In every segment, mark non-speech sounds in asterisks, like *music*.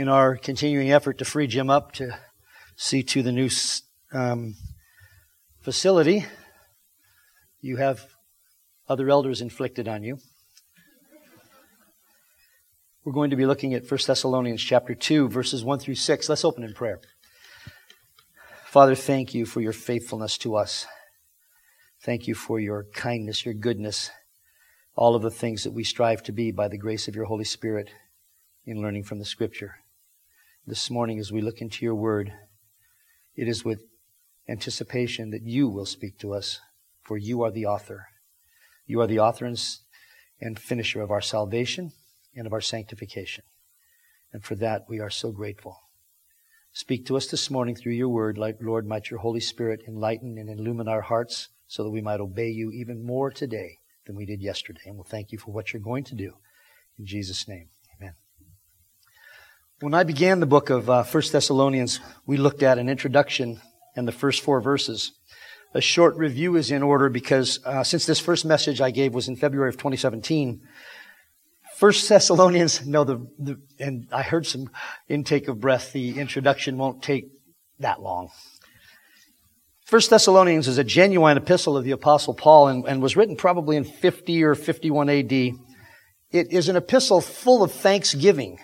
In our continuing effort to free Jim up to see to the new um, facility, you have other elders inflicted on you. We're going to be looking at 1 Thessalonians chapter 2, verses 1 through 6. Let's open in prayer. Father, thank you for your faithfulness to us. Thank you for your kindness, your goodness all of the things that we strive to be by the grace of your Holy Spirit in learning from the Scripture. This morning, as we look into your word, it is with anticipation that you will speak to us, for you are the author. You are the author and finisher of our salvation and of our sanctification. And for that, we are so grateful. Speak to us this morning through your word, Lord, might your Holy Spirit enlighten and illumine our hearts so that we might obey you even more today than we did yesterday. And we'll thank you for what you're going to do. In Jesus' name. When I began the book of uh, 1 Thessalonians, we looked at an introduction and the first four verses. A short review is in order because uh, since this first message I gave was in February of 2017, First Thessalonians, *laughs* no, the, the, and I heard some intake of breath. The introduction won't take that long. First Thessalonians is a genuine epistle of the Apostle Paul and, and, was written probably in 50 or 51 AD. It is an epistle full of thanksgiving,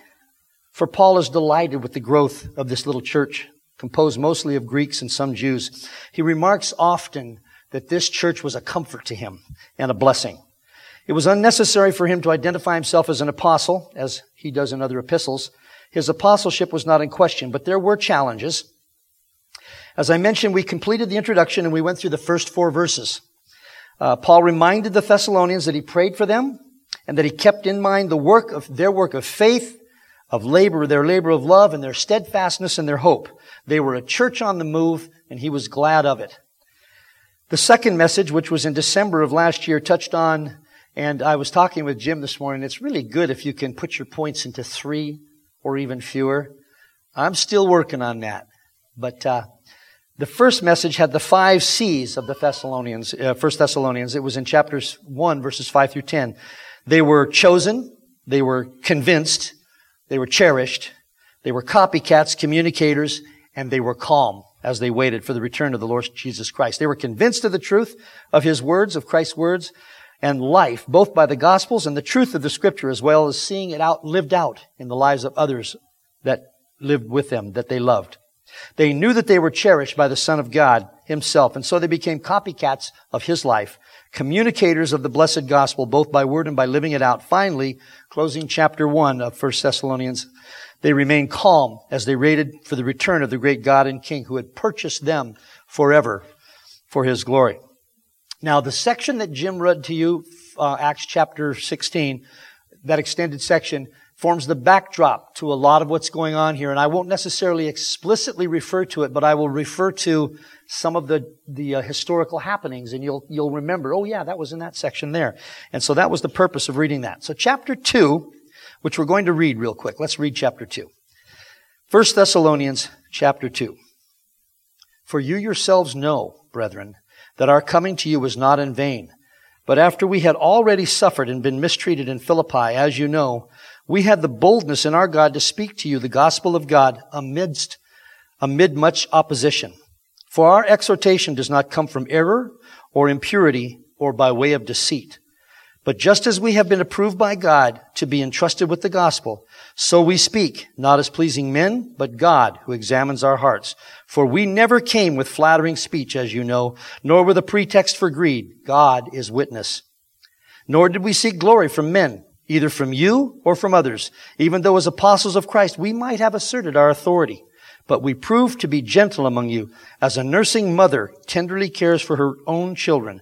for Paul is delighted with the growth of this little church, composed mostly of Greeks and some Jews. He remarks often that this church was a comfort to him and a blessing. It was unnecessary for him to identify himself as an apostle, as he does in other epistles. His apostleship was not in question, but there were challenges. As I mentioned, we completed the introduction and we went through the first four verses. Uh, Paul reminded the Thessalonians that he prayed for them and that he kept in mind the work of their work of faith, of labor, their labor of love, and their steadfastness and their hope. They were a church on the move, and he was glad of it. The second message, which was in December of last year, touched on, and I was talking with Jim this morning. It's really good if you can put your points into three or even fewer. I'm still working on that, but uh, the first message had the five C's of the Thessalonians, uh, First Thessalonians. It was in chapters 1, verses 5 through 10. They were chosen, they were convinced, they were cherished, they were copycats, communicators, and they were calm as they waited for the return of the Lord Jesus Christ. They were convinced of the truth of His words, of Christ's words, and life, both by the Gospels and the truth of the Scripture, as well as seeing it out, lived out in the lives of others that lived with them, that they loved. They knew that they were cherished by the Son of God himself, and so they became copycats of his life, communicators of the blessed gospel, both by word and by living it out. Finally, closing chapter 1 of 1 Thessalonians, they remained calm as they waited for the return of the great God and King who had purchased them forever for his glory. Now, the section that Jim read to you, uh, Acts chapter 16, that extended section, forms the backdrop to a lot of what's going on here. And I won't necessarily explicitly refer to it, but I will refer to some of the, the uh, historical happenings and you'll, you'll remember, oh yeah, that was in that section there. And so that was the purpose of reading that. So chapter two, which we're going to read real quick. Let's read chapter two. First Thessalonians chapter two. For you yourselves know, brethren, that our coming to you was not in vain. But after we had already suffered and been mistreated in Philippi, as you know, we had the boldness in our God to speak to you the gospel of God amidst, amid much opposition. For our exhortation does not come from error or impurity or by way of deceit. But just as we have been approved by God to be entrusted with the gospel, so we speak, not as pleasing men, but God who examines our hearts. For we never came with flattering speech, as you know, nor with a pretext for greed. God is witness. Nor did we seek glory from men, either from you or from others, even though as apostles of Christ we might have asserted our authority. But we proved to be gentle among you, as a nursing mother tenderly cares for her own children.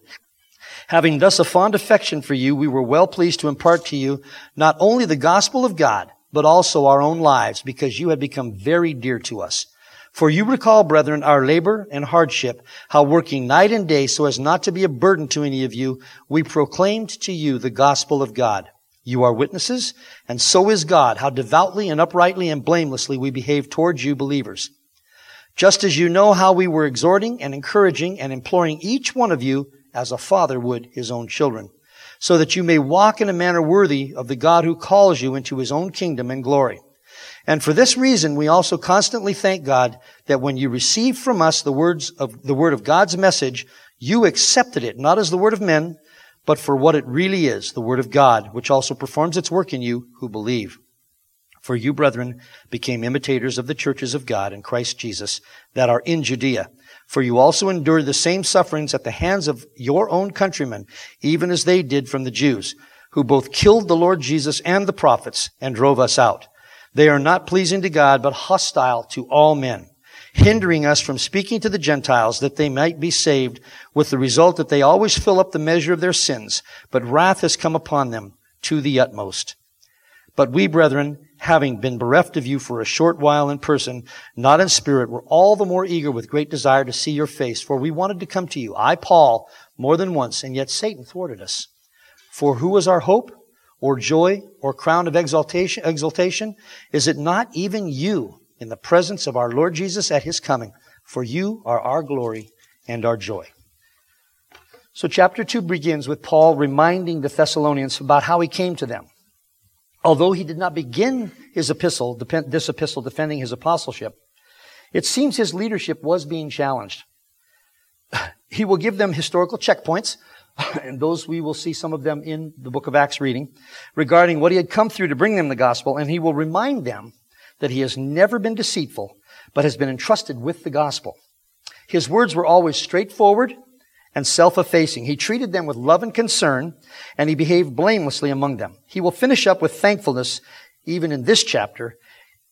Having thus a fond affection for you, we were well pleased to impart to you not only the gospel of God, but also our own lives, because you had become very dear to us. For you recall, brethren, our labor and hardship, how working night and day so as not to be a burden to any of you, we proclaimed to you the gospel of God. You are witnesses, and so is God, how devoutly and uprightly and blamelessly we behave towards you believers. Just as you know how we were exhorting and encouraging and imploring each one of you as a father would his own children, so that you may walk in a manner worthy of the God who calls you into his own kingdom and glory. And for this reason, we also constantly thank God that when you received from us the words of the word of God's message, you accepted it, not as the word of men, but for what it really is, the word of God, which also performs its work in you who believe. For you, brethren, became imitators of the churches of God in Christ Jesus that are in Judea. For you also endured the same sufferings at the hands of your own countrymen, even as they did from the Jews, who both killed the Lord Jesus and the prophets and drove us out. They are not pleasing to God, but hostile to all men, hindering us from speaking to the Gentiles that they might be saved, with the result that they always fill up the measure of their sins, but wrath has come upon them to the utmost. But we, brethren, having been bereft of you for a short while in person, not in spirit, were all the more eager with great desire to see your face, for we wanted to come to you, I, Paul, more than once, and yet Satan thwarted us. For who was our hope, or joy, or crown of exaltation, exaltation? Is it not even you in the presence of our Lord Jesus at his coming? For you are our glory and our joy. So chapter 2 begins with Paul reminding the Thessalonians about how he came to them. Although he did not begin his epistle, this epistle defending his apostleship, it seems his leadership was being challenged. *sighs* He will give them historical checkpoints, *laughs* and those we will see some of them in the book of Acts reading, regarding what he had come through to bring them the gospel, and he will remind them that he has never been deceitful, but has been entrusted with the gospel. His words were always straightforward and self-effacing. He treated them with love and concern, and he behaved blamelessly among them. He will finish up with thankfulness even in this chapter,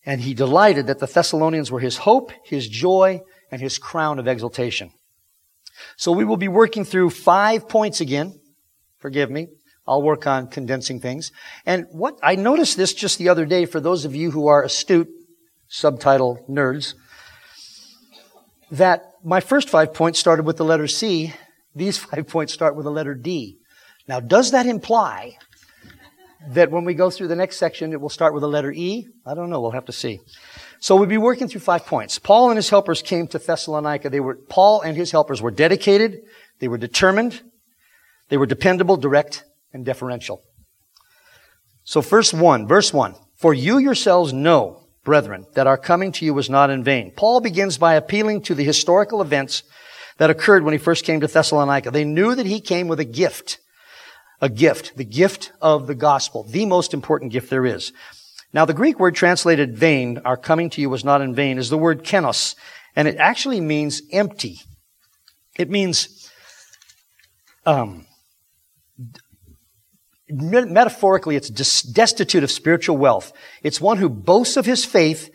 and he delighted that the Thessalonians were his hope, his joy, and his crown of exaltation. So we will be working through five points again. Forgive me. I'll work on condensing things. And what I noticed this just the other day for those of you who are astute subtitle nerds, that my first five points started with the letter C these *laughs* five points start with the letter D. Now, does that imply that when we go through the next section, it will start with the letter E? I don't know. We'll have to see. So we'll be working through five points. Paul and his helpers came to Thessalonica. They were, Paul and his helpers were dedicated. They were determined. They were dependable, direct, and deferential. So verse one, verse one. For you yourselves know, brethren, that our coming to you was not in vain. Paul begins by appealing to the historical events that occurred when he first came to Thessalonica. They knew that he came with a gift. A gift. The gift of the gospel. The most important gift there is. Now, the Greek word translated vain, our coming to you was not in vain, is the word kenos, and it actually means empty. It means, um, metaphorically, it's destitute of spiritual wealth. It's one who boasts of his faith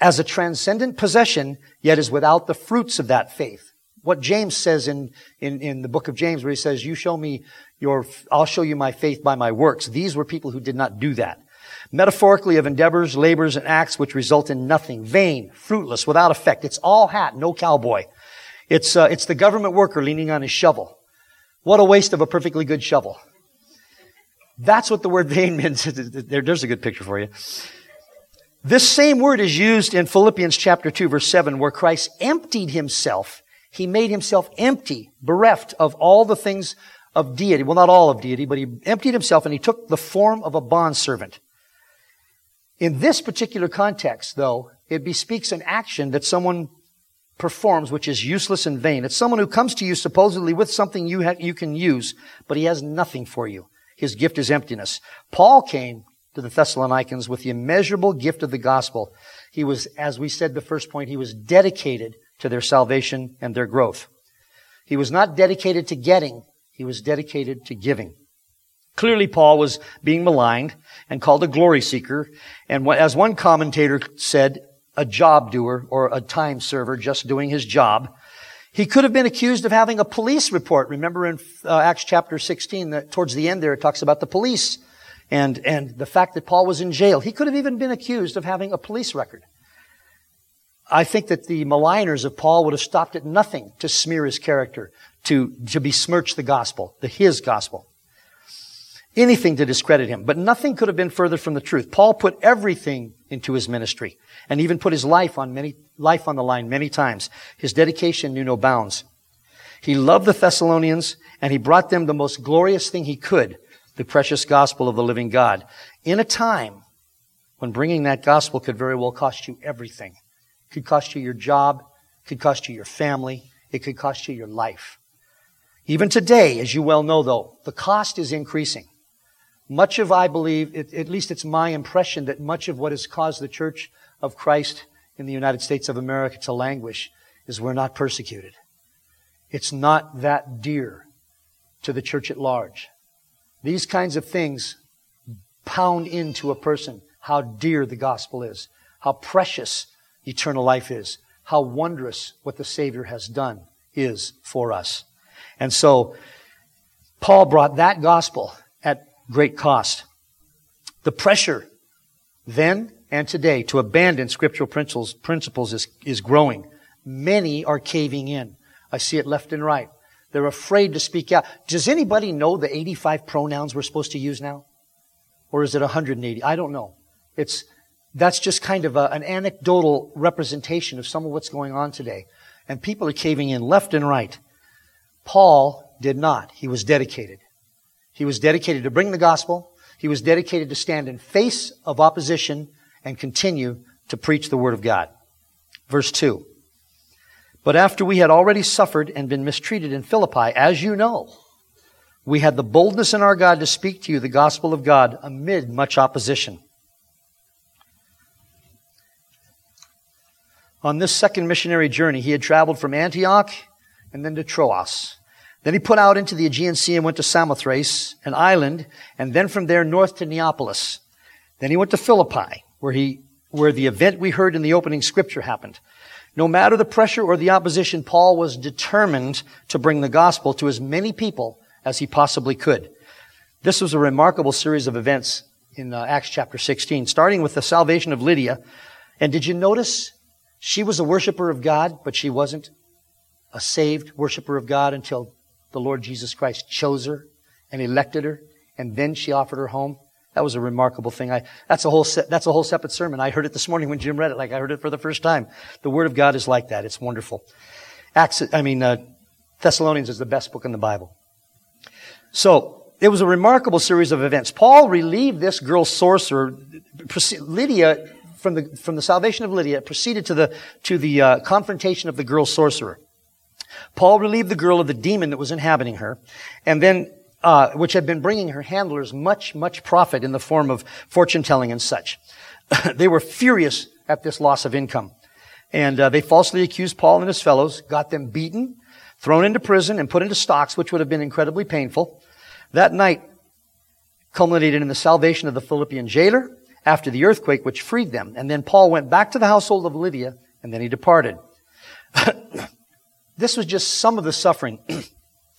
as a transcendent possession, yet is without the fruits of that faith what James says in, in, in the book of James where he says, you show me your, I'll show you my faith by my works. These were people who did not do that. Metaphorically of endeavors, labors, and acts which result in nothing. Vain, fruitless, without effect. It's all hat, no cowboy. It's, uh, it's the government worker leaning on his shovel. What a waste of a perfectly good shovel. That's what the word vain means. *laughs* there, there's a good picture for you. This same word is used in Philippians chapter 2 verse 7 where Christ emptied himself he made himself empty, bereft of all the things of deity. Well, not all of deity, but he emptied himself and he took the form of a bondservant. In this particular context, though, it bespeaks an action that someone performs which is useless and vain. It's someone who comes to you supposedly with something you, ha- you can use, but he has nothing for you. His gift is emptiness. Paul came to the Thessalonians with the immeasurable gift of the gospel. He was, as we said the first point, he was dedicated to their salvation and their growth. He was not dedicated to getting, he was dedicated to giving. Clearly, Paul was being maligned and called a glory seeker. And as one commentator said, a job doer or a time server just doing his job. He could have been accused of having a police report. Remember in uh, Acts chapter 16, that towards the end there, it talks about the police And, and the fact that Paul was in jail, he could have even been accused of having a police record. I think that the maligners of Paul would have stopped at nothing to smear his character, to, to besmirch the gospel, the his gospel. Anything to discredit him. But nothing could have been further from the truth. Paul put everything into his ministry and even put his life on many, life on the line many times. His dedication knew no bounds. He loved the Thessalonians and he brought them the most glorious thing he could, the precious gospel of the living God, in a time when bringing that gospel could very well cost you everything. It could cost you your job, it could cost you your family, it could cost you your life. Even today, as you well know though, the cost is increasing. Much of, I believe, it, at least it's my impression that much of what has caused the Church of Christ in the United States of America to languish is we're not persecuted. It's not that dear to the church at large. These kinds of things pound into a person how dear the gospel is, how precious eternal life is, how wondrous what the Savior has done is for us. And so, Paul brought that gospel at great cost. The pressure then and today to abandon scriptural principles, principles is, is growing. Many are caving in. I see it left and right. They're afraid to speak out. Does anybody know the 85 pronouns we're supposed to use now? Or is it 180? I don't know. It's, that's just kind of a, an anecdotal representation of some of what's going on today. And people are caving in left and right. Paul did not. He was dedicated. He was dedicated to bring the gospel. He was dedicated to stand in face of opposition and continue to preach the word of God. Verse 2. But after we had already suffered and been mistreated in Philippi, as you know, we had the boldness in our God to speak to you the gospel of God amid much opposition. On this second missionary journey, he had traveled from Antioch and then to Troas. Then he put out into the Aegean Sea and went to Samothrace, an island, and then from there north to Neapolis. Then he went to Philippi, where he, where the event we heard in the opening scripture happened. No matter the pressure or the opposition, Paul was determined to bring the gospel to as many people as he possibly could. This was a remarkable series of events in uh, Acts chapter 16, starting with the salvation of Lydia. And did you notice she was a worshiper of God, but she wasn't a saved worshiper of God until the Lord Jesus Christ chose her and elected her, and then she offered her home. That was a remarkable thing. I, that's a whole, se- that's a whole separate sermon. I heard it this morning when Jim read it, like I heard it for the first time. The Word of God is like that. It's wonderful. Acts, I mean, uh, Thessalonians is the best book in the Bible. So, it was a remarkable series of events. Paul relieved this girl sorcerer, Lydia, from the, from the salvation of Lydia, proceeded to the, to the uh, confrontation of the girl sorcerer. Paul relieved the girl of the demon that was inhabiting her, and then uh, which had been bringing her handlers much, much profit in the form of fortune telling and such. *laughs* they were furious at this loss of income. And uh, they falsely accused Paul and his fellows, got them beaten, thrown into prison, and put into stocks, which would have been incredibly painful. That night culminated in the salvation of the Philippian jailer after the earthquake, which freed them. And then Paul went back to the household of Lydia, and then he departed. *clears throat* this was just some of the suffering *clears throat*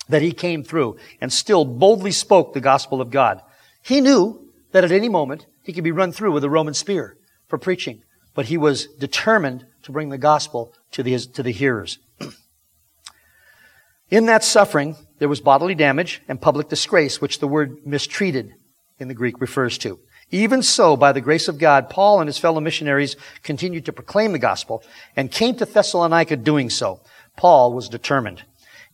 that he came through and still boldly spoke the gospel of God. He knew that at any moment he could be run through with a Roman spear for preaching, but he was determined to bring the gospel to the, to the hearers. *clears throat* in that suffering, there was bodily damage and public disgrace, which the word mistreated in the Greek refers to. Even so, by the grace of God, Paul and his fellow missionaries continued to proclaim the gospel and came to Thessalonica doing so. Paul was determined.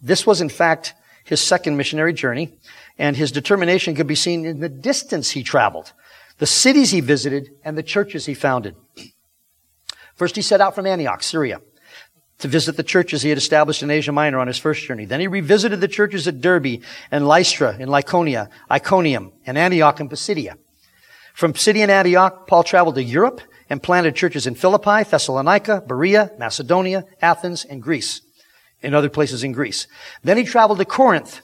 This was, in fact, his second missionary journey, and his determination could be seen in the distance he traveled, the cities he visited, and the churches he founded. First, he set out from Antioch, Syria, to visit the churches he had established in Asia Minor on his first journey. Then he revisited the churches at Derbe and Lystra in Lycaonia, Iconium, and Antioch and Pisidia. From Pisidia and Antioch, Paul traveled to Europe and planted churches in Philippi, Thessalonica, Berea, Macedonia, Athens, and Greece in other places in Greece. Then he traveled to Corinth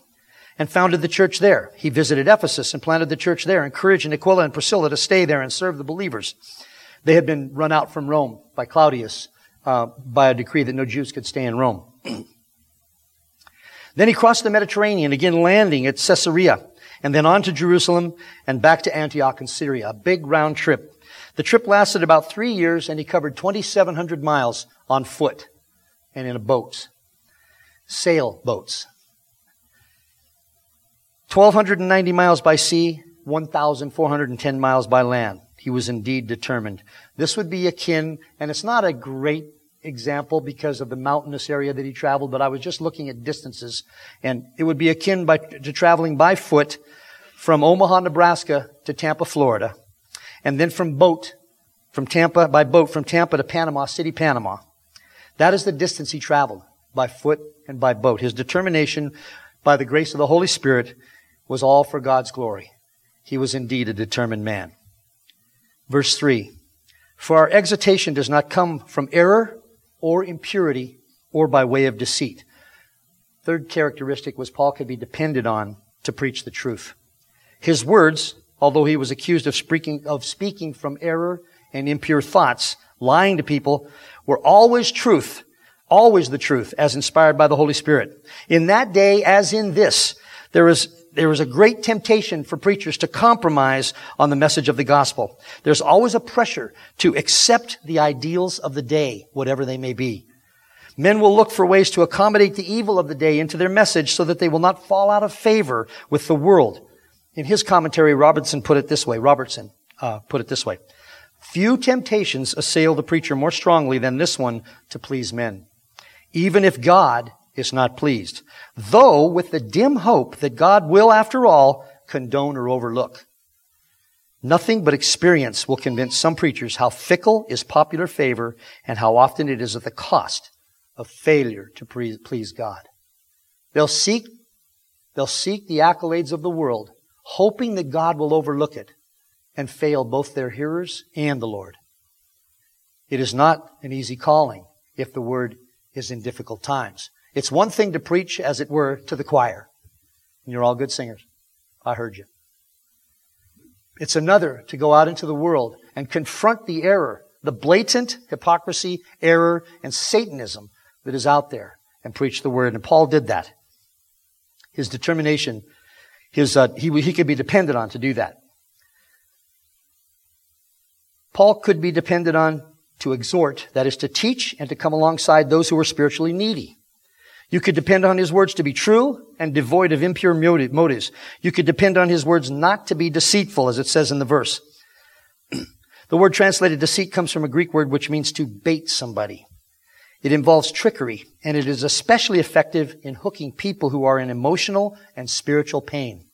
and founded the church there. He visited Ephesus and planted the church there, encouraging Aquila and Priscilla to stay there and serve the believers. They had been run out from Rome by Claudius uh, by a decree that no Jews could stay in Rome. *clears throat* then he crossed the Mediterranean, again landing at Caesarea and then on to Jerusalem and back to Antioch in Syria. A big round trip. The trip lasted about three years and he covered 2,700 miles on foot and in a boat. Sail boats. 1,290 miles by sea, 1,410 miles by land. He was indeed determined. This would be akin, and it's not a great example because of the mountainous area that he traveled, but I was just looking at distances, and it would be akin by, to traveling by foot from Omaha, Nebraska to Tampa, Florida, and then from boat, from Tampa, by boat from Tampa to Panama City, Panama. That is the distance he traveled by foot and by boat. His determination by the grace of the Holy Spirit was all for God's glory. He was indeed a determined man. Verse 3 For our exhortation does not come from error or impurity or by way of deceit. Third characteristic was Paul could be depended on to preach the truth. His words, although he was accused of speaking, of speaking from error and impure thoughts, lying to people, were always truth, always the truth, as inspired by the Holy Spirit. In that day, as in this, there is there is a great temptation for preachers to compromise on the message of the gospel. There's always a pressure to accept the ideals of the day, whatever they may be. Men will look for ways to accommodate the evil of the day into their message so that they will not fall out of favor with the world. In his commentary, Robertson put it this way. Robertson uh, put it this way: Few temptations assail the preacher more strongly than this one to please men, even if God is not pleased, though with the dim hope that God will, after all, condone or overlook. Nothing but experience will convince some preachers how fickle is popular favor and how often it is at the cost of failure to please God. They'll seek, they'll seek the accolades of the world, hoping that God will overlook it and fail both their hearers and the Lord. It is not an easy calling if the word is in difficult times. It's one thing to preach, as it were, to the choir. And you're all good singers. I heard you. It's another to go out into the world and confront the error, the blatant hypocrisy, error, and Satanism that is out there and preach the word. And Paul did that. His determination, his, uh, he, he could be depended on to do that. Paul could be depended on to exhort, that is to teach and to come alongside those who are spiritually needy. You could depend on his words to be true and devoid of impure motives. You could depend on his words not to be deceitful, as it says in the verse. *clears throat* the word translated deceit comes from a Greek word which means to bait somebody. It involves trickery, and it is especially effective in hooking people who are in emotional and spiritual pain.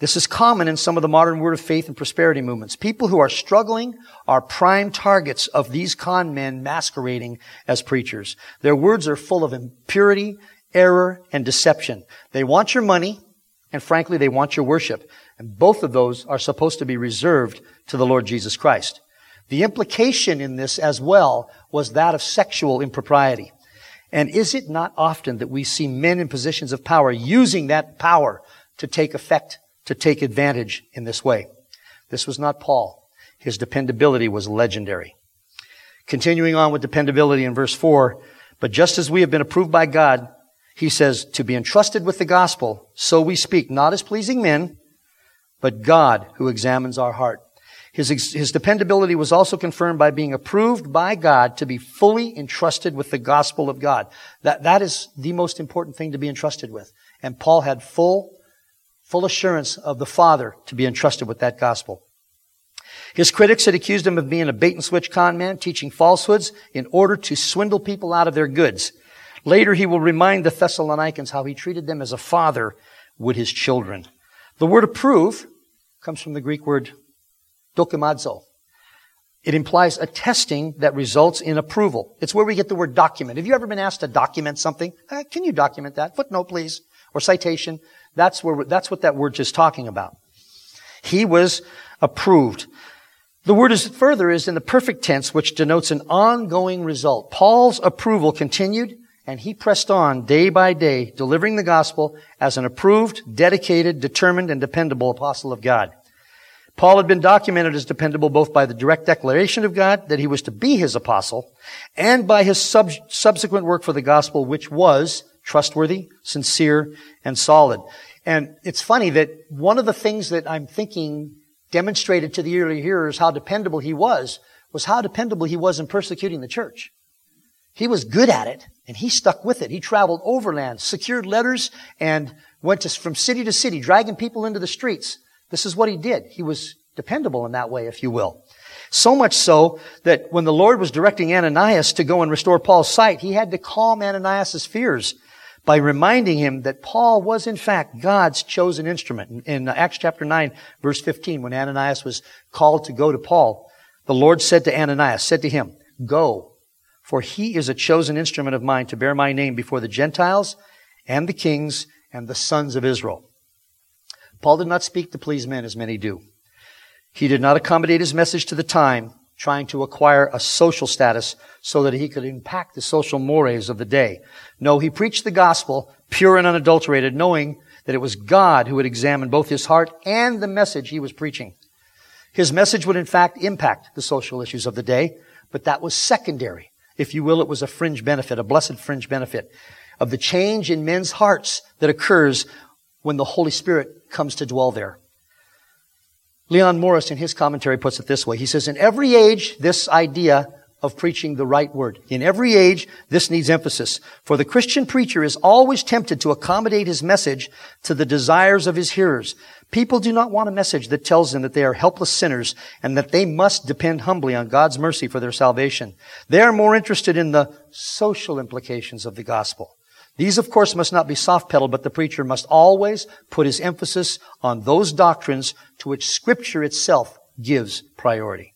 This is common in some of the modern word of faith and prosperity movements. People who are struggling are prime targets of these con men masquerading as preachers. Their words are full of impurity, error, and deception. They want your money, and frankly, they want your worship. And both of those are supposed to be reserved to the Lord Jesus Christ. The implication in this as well was that of sexual impropriety. And is it not often that we see men in positions of power using that power to take effect to take advantage in this way. This was not Paul. His dependability was legendary. Continuing on with dependability in verse 4, but just as we have been approved by God, he says, to be entrusted with the gospel, so we speak, not as pleasing men, but God who examines our heart. His, his dependability was also confirmed by being approved by God to be fully entrusted with the gospel of God. That, that is the most important thing to be entrusted with. And Paul had full full assurance of the Father to be entrusted with that gospel. His critics had accused him of being a bait and switch con man, teaching falsehoods in order to swindle people out of their goods. Later, he will remind the Thessalonians how he treated them as a father would his children. The word approve comes from the Greek word dokimazo. It implies a testing that results in approval. It's where we get the word document. Have you ever been asked to document something? Uh, can you document that? Footnote, please. Or citation. That's where, that's what that word is talking about. He was approved. The word is further is in the perfect tense, which denotes an ongoing result. Paul's approval continued, and he pressed on day by day, delivering the gospel as an approved, dedicated, determined, and dependable apostle of God. Paul had been documented as dependable both by the direct declaration of God that he was to be his apostle and by his sub- subsequent work for the gospel, which was trustworthy, sincere, and solid. And it's funny that one of the things that I'm thinking demonstrated to the early hearers how dependable he was, was how dependable he was in persecuting the church. He was good at it, and he stuck with it. He traveled overland, secured letters, and went to, from city to city, dragging people into the streets. This is what he did. He was dependable in that way, if you will. So much so that when the Lord was directing Ananias to go and restore Paul's sight, he had to calm Ananias' fears by reminding him that Paul was in fact God's chosen instrument. In Acts chapter 9 verse 15, when Ananias was called to go to Paul, the Lord said to Ananias, said to him, go, for he is a chosen instrument of mine to bear my name before the Gentiles and the kings and the sons of Israel. Paul did not speak to please men as many do. He did not accommodate his message to the time, trying to acquire a social status so that he could impact the social mores of the day. No, he preached the gospel, pure and unadulterated, knowing that it was God who had examined both his heart and the message he was preaching. His message would in fact impact the social issues of the day, but that was secondary. If you will, it was a fringe benefit, a blessed fringe benefit of the change in men's hearts that occurs when the Holy Spirit comes to dwell there. Leon Morris in his commentary puts it this way. He says, in every age, this idea of preaching the right word. In every age, this needs emphasis. For the Christian preacher is always tempted to accommodate his message to the desires of his hearers. People do not want a message that tells them that they are helpless sinners and that they must depend humbly on God's mercy for their salvation. They are more interested in the social implications of the gospel. These, of course, must not be soft pedaled, but the preacher must always put his emphasis on those doctrines to which Scripture itself gives priority.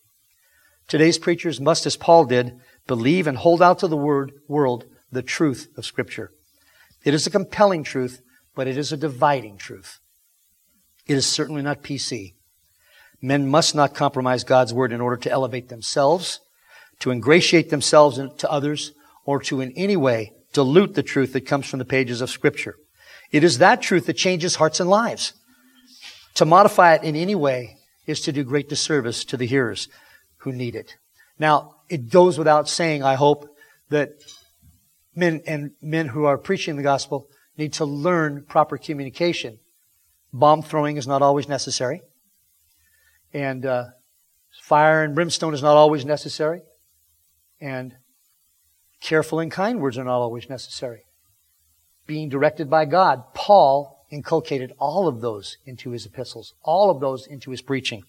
Today's preachers must, as Paul did, believe and hold out to the word, world the truth of Scripture. It is a compelling truth, but it is a dividing truth. It is certainly not PC. Men must not compromise God's word in order to elevate themselves, to ingratiate themselves to others, or to in any way dilute the truth that comes from the pages of Scripture. It is that truth that changes hearts and lives. To modify it in any way is to do great disservice to the hearers who need it. Now, it goes without saying, I hope, that men and men who are preaching the gospel need to learn proper communication. Bomb throwing is not always necessary. And uh, fire and brimstone is not always necessary. And Careful and kind words are not always necessary. Being directed by God, Paul inculcated all of those into his epistles, all of those into his preaching.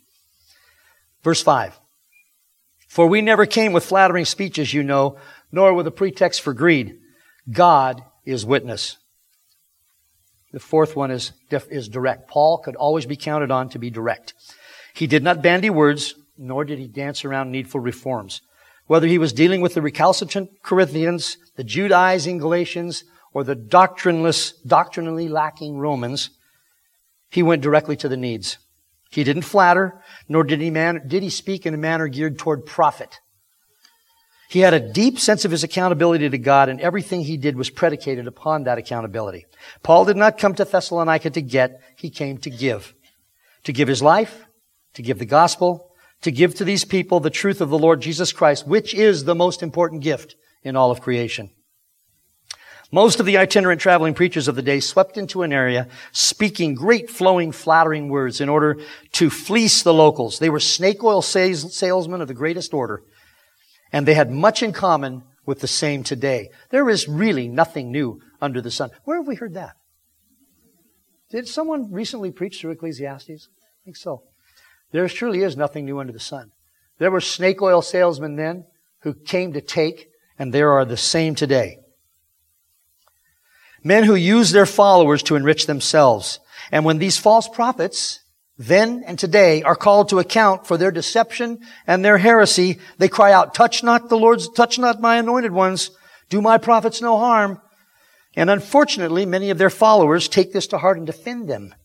Verse 5. For we never came with flattering speeches, you know, nor with a pretext for greed. God is witness. The fourth one is, is direct. Paul could always be counted on to be direct. He did not bandy words, nor did he dance around needful reforms. Whether he was dealing with the recalcitrant Corinthians, the Judaizing Galatians, or the doctrineless, doctrinally lacking Romans, he went directly to the needs. He didn't flatter, nor did he, man, did he speak in a manner geared toward profit. He had a deep sense of his accountability to God, and everything he did was predicated upon that accountability. Paul did not come to Thessalonica to get, he came to give. To give his life, to give the gospel, to give to these people the truth of the Lord Jesus Christ, which is the most important gift in all of creation. Most of the itinerant traveling preachers of the day swept into an area speaking great flowing, flattering words in order to fleece the locals. They were snake oil sales, salesmen of the greatest order, and they had much in common with the same today. There is really nothing new under the sun. Where have we heard that? Did someone recently preach through Ecclesiastes? I think so. There truly is nothing new under the sun. There were snake oil salesmen then who came to take, and there are the same today. Men who use their followers to enrich themselves. And when these false prophets, then and today, are called to account for their deception and their heresy, they cry out, touch not the Lord's, touch not my anointed ones, do my prophets no harm. And unfortunately, many of their followers take this to heart and defend them.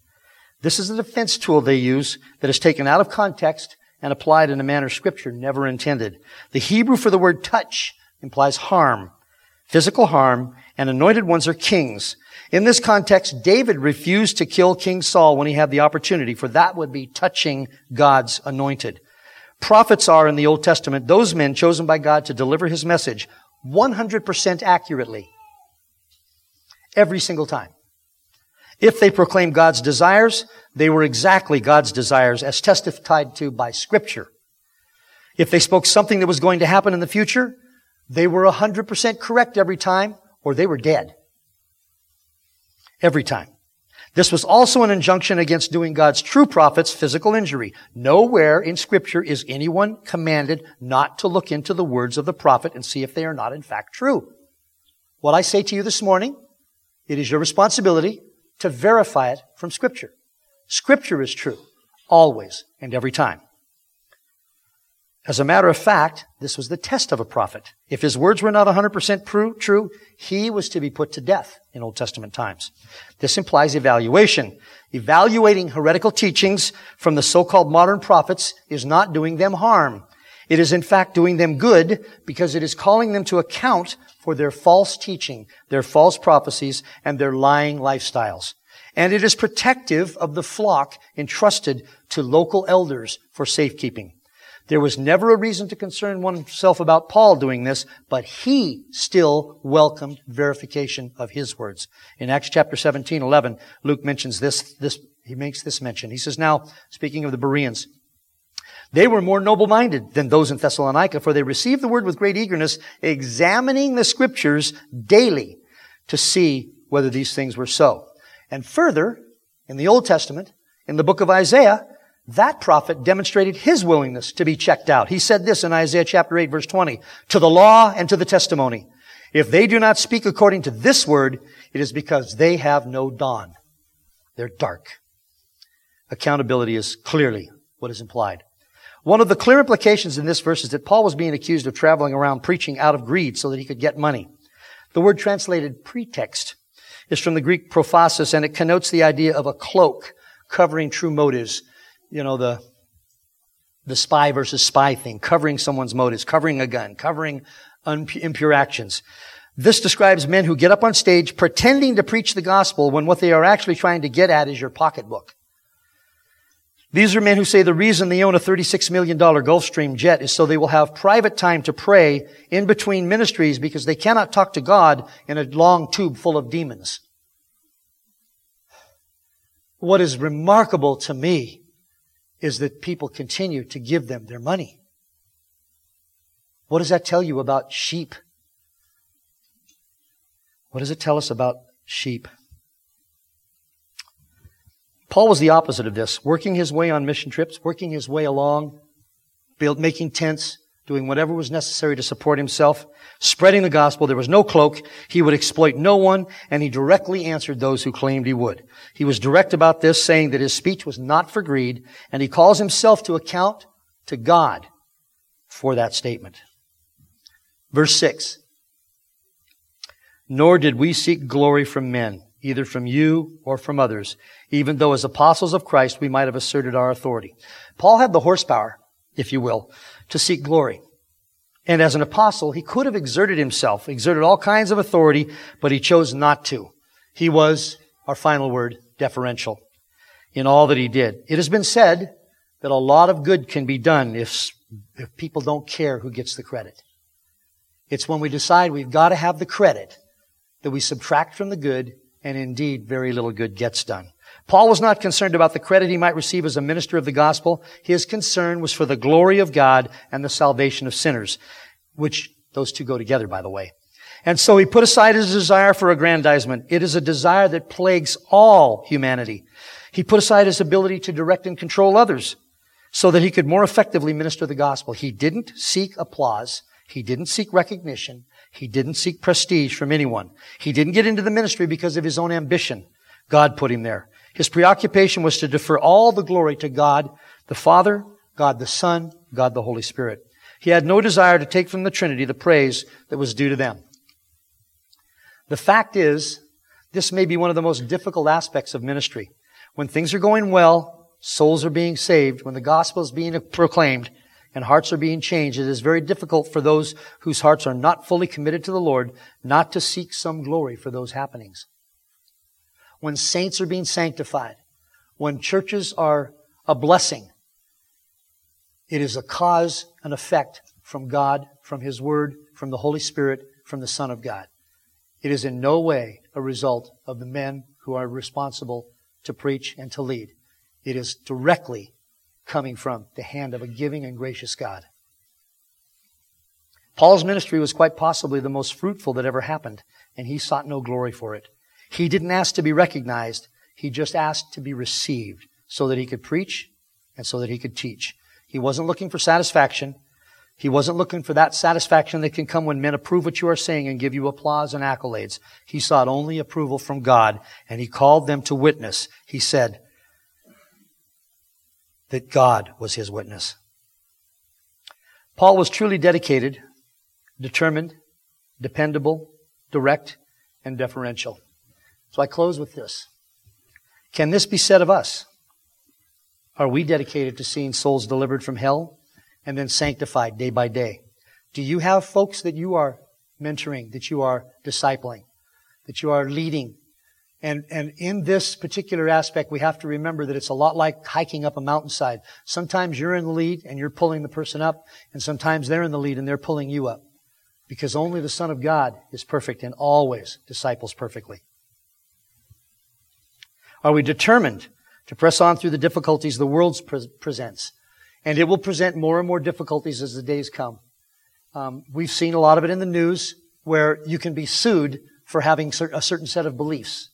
This is a defense tool they use that is taken out of context and applied in a manner scripture never intended. The Hebrew for the word touch implies harm, physical harm, and anointed ones are kings. In this context, David refused to kill King Saul when he had the opportunity, for that would be touching God's anointed. Prophets are in the Old Testament those men chosen by God to deliver his message 100% accurately. Every single time. If they proclaimed God's desires, they were exactly God's desires as testified to by scripture. If they spoke something that was going to happen in the future, they were 100% correct every time or they were dead. Every time. This was also an injunction against doing God's true prophets physical injury. Nowhere in scripture is anyone commanded not to look into the words of the prophet and see if they are not in fact true. What I say to you this morning, it is your responsibility to verify it from scripture. Scripture is true, always and every time. As a matter of fact, this was the test of a prophet. If his words were not 100% true, he was to be put to death in Old Testament times. This implies evaluation. Evaluating heretical teachings from the so-called modern prophets is not doing them harm. It is in fact doing them good because it is calling them to account for their false teaching, their false prophecies, and their lying lifestyles. And it is protective of the flock entrusted to local elders for safekeeping. There was never a reason to concern oneself about Paul doing this, but he still welcomed verification of his words. In Acts chapter 17, 11, Luke mentions this, this, he makes this mention. He says, now, speaking of the Bereans, they were more noble-minded than those in Thessalonica, for they received the word with great eagerness, examining the scriptures daily to see whether these things were so. And further, in the Old Testament, in the book of Isaiah, that prophet demonstrated his willingness to be checked out. He said this in Isaiah chapter 8 verse 20, to the law and to the testimony. If they do not speak according to this word, it is because they have no dawn. They're dark. Accountability is clearly what is implied. One of the clear implications in this verse is that Paul was being accused of traveling around preaching out of greed so that he could get money. The word translated pretext is from the Greek prophasis and it connotes the idea of a cloak covering true motives you know, the, the spy versus spy thing, covering someone's motives, covering a gun, covering impure actions. This describes men who get up on stage pretending to preach the gospel when what they are actually trying to get at is your pocketbook. These are men who say the reason they own a $36 million Gulfstream jet is so they will have private time to pray in between ministries because they cannot talk to God in a long tube full of demons. What is remarkable to me is that people continue to give them their money. What does that tell you about sheep? What does it tell us about sheep? Paul was the opposite of this, working his way on mission trips, working his way along, build, making tents, doing whatever was necessary to support himself, spreading the gospel. There was no cloak. He would exploit no one, and he directly answered those who claimed he would. He was direct about this, saying that his speech was not for greed, and he calls himself to account to God for that statement. Verse 6. Nor did we seek glory from men, either from you or from others, even though as apostles of Christ we might have asserted our authority. Paul had the horsepower, if you will, to seek glory. And as an apostle, he could have exerted himself, exerted all kinds of authority, but he chose not to. He was, our final word, deferential in all that he did. It has been said that a lot of good can be done if, if people don't care who gets the credit. It's when we decide we've got to have the credit that we subtract from the good and indeed very little good gets done. Paul was not concerned about the credit he might receive as a minister of the gospel. His concern was for the glory of God and the salvation of sinners, which those two go together, by the way. And so he put aside his desire for aggrandizement. It is a desire that plagues all humanity. He put aside his ability to direct and control others so that he could more effectively minister the gospel. He didn't seek applause. He didn't seek recognition. He didn't seek prestige from anyone. He didn't get into the ministry because of his own ambition. God put him there. His preoccupation was to defer all the glory to God the Father, God the Son, God the Holy Spirit. He had no desire to take from the Trinity the praise that was due to them. The fact is, this may be one of the most difficult aspects of ministry. When things are going well, souls are being saved, when the gospel is being proclaimed, and hearts are being changed, it is very difficult for those whose hearts are not fully committed to the Lord not to seek some glory for those happenings when saints are being sanctified, when churches are a blessing, it is a cause and effect from God, from His Word, from the Holy Spirit, from the Son of God. It is in no way a result of the men who are responsible to preach and to lead. It is directly coming from the hand of a giving and gracious God. Paul's ministry was quite possibly the most fruitful that ever happened, and he sought no glory for it. He didn't ask to be recognized, he just asked to be received so that he could preach and so that he could teach. He wasn't looking for satisfaction. He wasn't looking for that satisfaction that can come when men approve what you are saying and give you applause and accolades. He sought only approval from God, and he called them to witness. He said that God was his witness. Paul was truly dedicated, determined, dependable, direct, and deferential. So I close with this. Can this be said of us? Are we dedicated to seeing souls delivered from hell and then sanctified day by day. Do you have folks that you are mentoring, that you are discipling, that you are leading? And, and in this particular aspect, we have to remember that it's a lot like hiking up a mountainside. Sometimes you're in the lead and you're pulling the person up, and sometimes they're in the lead and they're pulling you up. Because only the Son of God is perfect and always disciples perfectly. Are we determined to press on through the difficulties the world pre- presents? And it will present more and more difficulties as the days come. Um, we've seen a lot of it in the news where you can be sued for having a certain set of beliefs.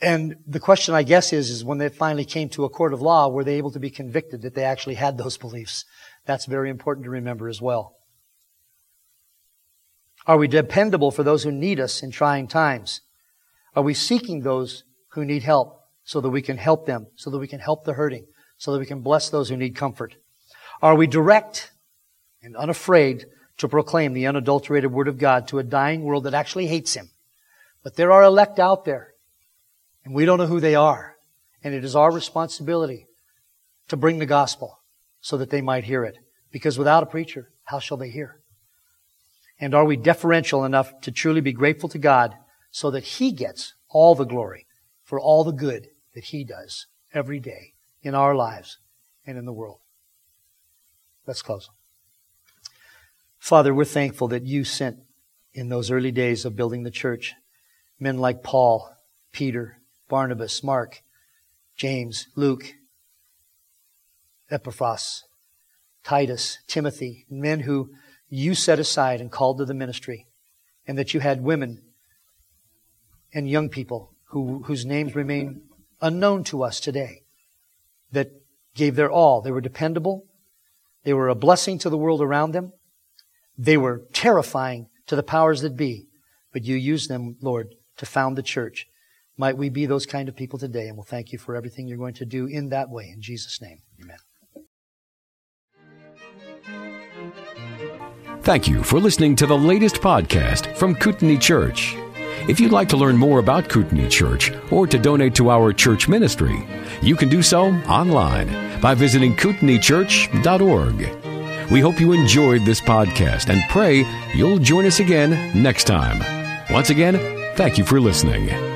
And the question, I guess, is, is when they finally came to a court of law, were they able to be convicted that they actually had those beliefs? That's very important to remember as well. Are we dependable for those who need us in trying times? Are we seeking those who need help so that we can help them, so that we can help the hurting, so that we can bless those who need comfort? Are we direct and unafraid to proclaim the unadulterated Word of God to a dying world that actually hates Him? But there are elect out there, and we don't know who they are. And it is our responsibility to bring the gospel so that they might hear it. Because without a preacher, how shall they hear? And are we deferential enough to truly be grateful to God so that He gets all the glory for all the good that He does every day? in our lives and in the world. Let's close. Father, we're thankful that you sent in those early days of building the church men like Paul, Peter, Barnabas, Mark, James, Luke, Epaphras, Titus, Timothy, men who you set aside and called to the ministry, and that you had women and young people who, whose names remain unknown to us today that gave their all. They were dependable. They were a blessing to the world around them. They were terrifying to the powers that be. But you used them, Lord, to found the church. Might we be those kind of people today, and we'll thank you for everything you're going to do in that way. In Jesus' name, amen. Thank you for listening to the latest podcast from Kootenai Church. If you'd like to learn more about Kootenai Church or to donate to our church ministry, you can do so online by visiting kootenaichurch.org. We hope you enjoyed this podcast and pray you'll join us again next time. Once again, thank you for listening.